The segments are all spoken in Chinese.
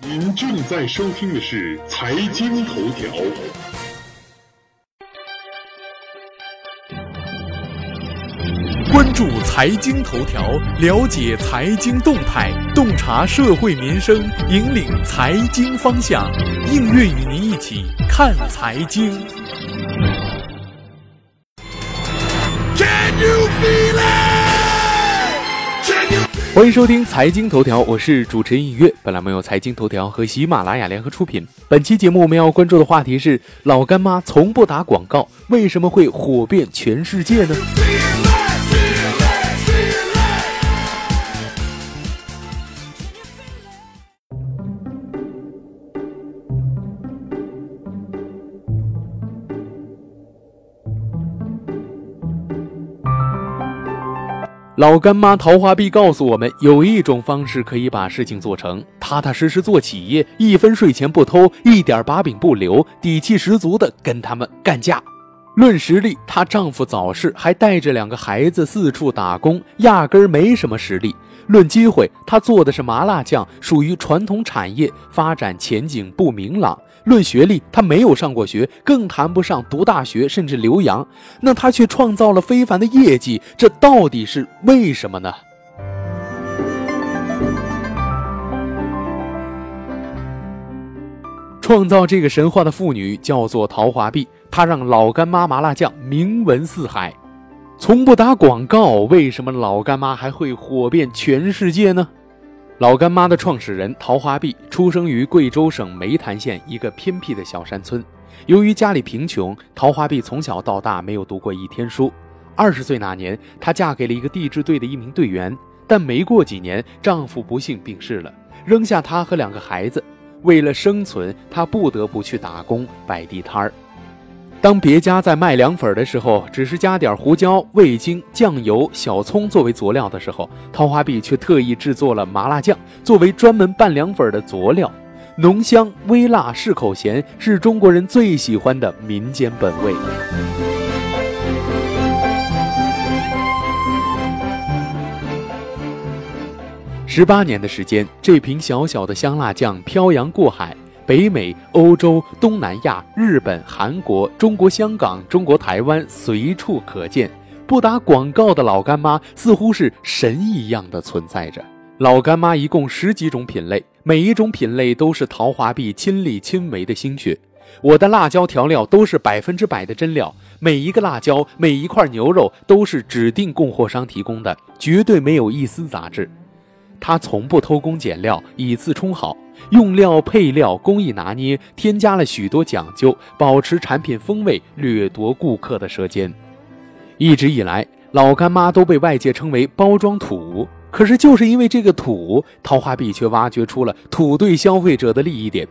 您正在收听的是财经头条。关注财经头条，了解财经动态，洞察社会民生，引领财经方向。应月与您一起看财经。欢迎收听财经头条，我是主持人尹月。本栏目由财经头条和喜马拉雅联合出品。本期节目我们要关注的话题是：老干妈从不打广告，为什么会火遍全世界呢？老干妈桃花碧告诉我们，有一种方式可以把事情做成，踏踏实实做企业，一分税钱不偷，一点把柄不留，底气十足的跟他们干架。论实力，她丈夫早逝，还带着两个孩子四处打工，压根儿没什么实力。论机会，她做的是麻辣酱，属于传统产业，发展前景不明朗。论学历，她没有上过学，更谈不上读大学，甚至留洋。那她却创造了非凡的业绩，这到底是为什么呢？创造这个神话的妇女叫做陶华碧，她让老干妈麻辣酱名闻四海。从不打广告，为什么老干妈还会火遍全世界呢？老干妈的创始人桃花碧出生于贵州省湄潭县一个偏僻的小山村。由于家里贫穷，桃花碧从小到大没有读过一天书。二十岁那年，她嫁给了一个地质队的一名队员，但没过几年，丈夫不幸病逝了，扔下她和两个孩子。为了生存，她不得不去打工摆地摊儿。当别家在卖凉粉的时候，只是加点胡椒、味精、酱油、小葱作为佐料的时候，桃花碧却特意制作了麻辣酱，作为专门拌凉粉的佐料，浓香、微辣、适口咸，是中国人最喜欢的民间本味。十八年的时间，这瓶小小的香辣酱漂洋过海。北美、欧洲、东南亚、日本、韩国、中国香港、中国台湾随处可见。不打广告的老干妈似乎是神一样的存在着。老干妈一共十几种品类，每一种品类都是陶华碧亲力亲为的心血。我的辣椒调料都是百分之百的真料，每一个辣椒、每一块牛肉都是指定供货商提供的，绝对没有一丝杂质。他从不偷工减料，以次充好。用料、配料、工艺拿捏，添加了许多讲究，保持产品风味，掠夺顾客的舌尖。一直以来，老干妈都被外界称为包装土，可是就是因为这个土，桃花碧却挖掘出了土对消费者的利益点：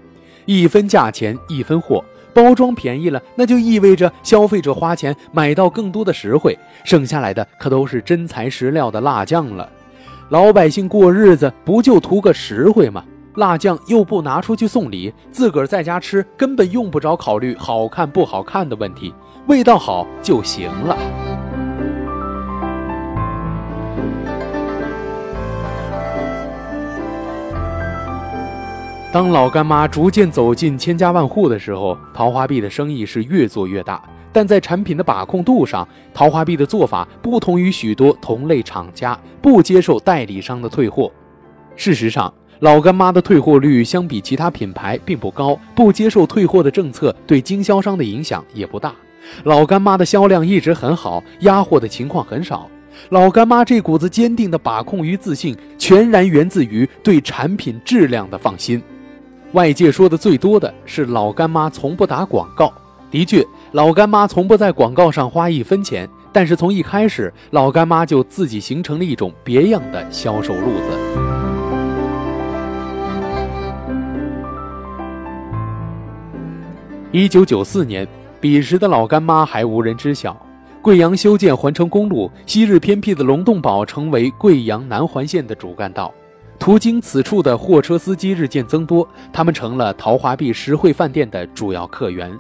一分价钱一分货，包装便宜了，那就意味着消费者花钱买到更多的实惠，剩下来的可都是真材实料的辣酱了。老百姓过日子不就图个实惠吗？辣酱又不拿出去送礼，自个儿在家吃根本用不着考虑好看不好看的问题，味道好就行了。当老干妈逐渐走进千家万户的时候，桃花碧的生意是越做越大，但在产品的把控度上，桃花碧的做法不同于许多同类厂家，不接受代理商的退货。事实上，老干妈的退货率相比其他品牌并不高，不接受退货的政策对经销商的影响也不大。老干妈的销量一直很好，压货的情况很少。老干妈这股子坚定的把控与自信，全然源自于对产品质量的放心。外界说的最多的是老干妈从不打广告，的确，老干妈从不在广告上花一分钱。但是从一开始，老干妈就自己形成了一种别样的销售路子。一九九四年，彼时的老干妈还无人知晓。贵阳修建环城公路，昔日偏僻的龙洞堡成为贵阳南环线的主干道。途经此处的货车司机日渐增多，他们成了桃花碧实惠饭店的主要客源。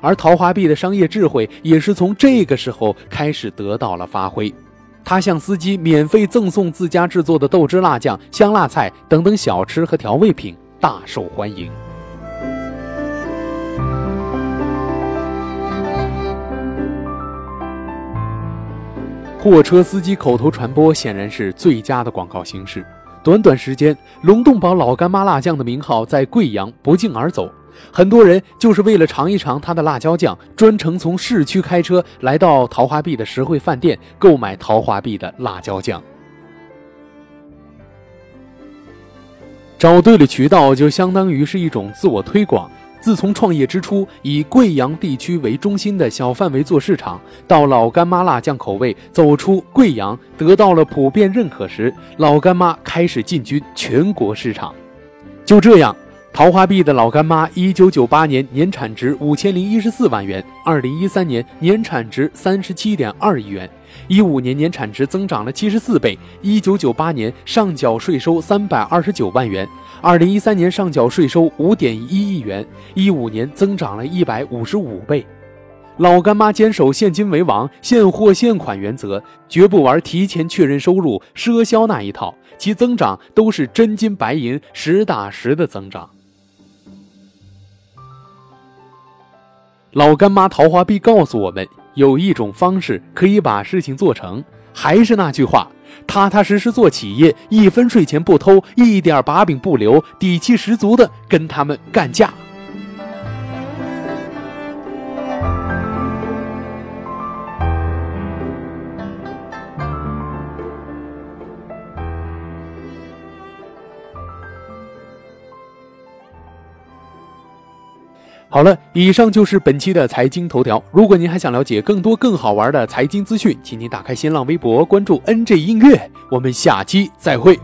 而桃花碧的商业智慧也是从这个时候开始得到了发挥。他向司机免费赠送自家制作的豆汁辣酱、香辣菜等等小吃和调味品。大受欢迎。货车司机口头传播显然是最佳的广告形式。短短时间，龙洞堡老干妈辣酱的名号在贵阳不胫而走。很多人就是为了尝一尝它的辣椒酱，专程从市区开车来到桃花碧的实惠饭店购买桃花碧的辣椒酱。找对了渠道，就相当于是一种自我推广。自从创业之初，以贵阳地区为中心的小范围做市场，到老干妈辣酱口味走出贵阳，得到了普遍认可时，老干妈开始进军全国市场。就这样。桃花碧的老干妈，一九九八年年产值五千零一十四万元，二零一三年年产值三十七点二亿元，一五年年产值增长了七十四倍。一九九八年上缴税收三百二十九万元，二零一三年上缴税收五点一亿元，一五年增长了一百五十五倍。老干妈坚守现金为王、现货现款原则，绝不玩提前确认收入、赊销那一套，其增长都是真金白银、实打实的增长。老干妈桃花碧告诉我们，有一种方式可以把事情做成。还是那句话，踏踏实实做企业，一分税钱不偷，一点把柄不留，底气十足的跟他们干架。好了，以上就是本期的财经头条。如果您还想了解更多更好玩的财经资讯，请您打开新浪微博关注 NJ 音乐。我们下期再会。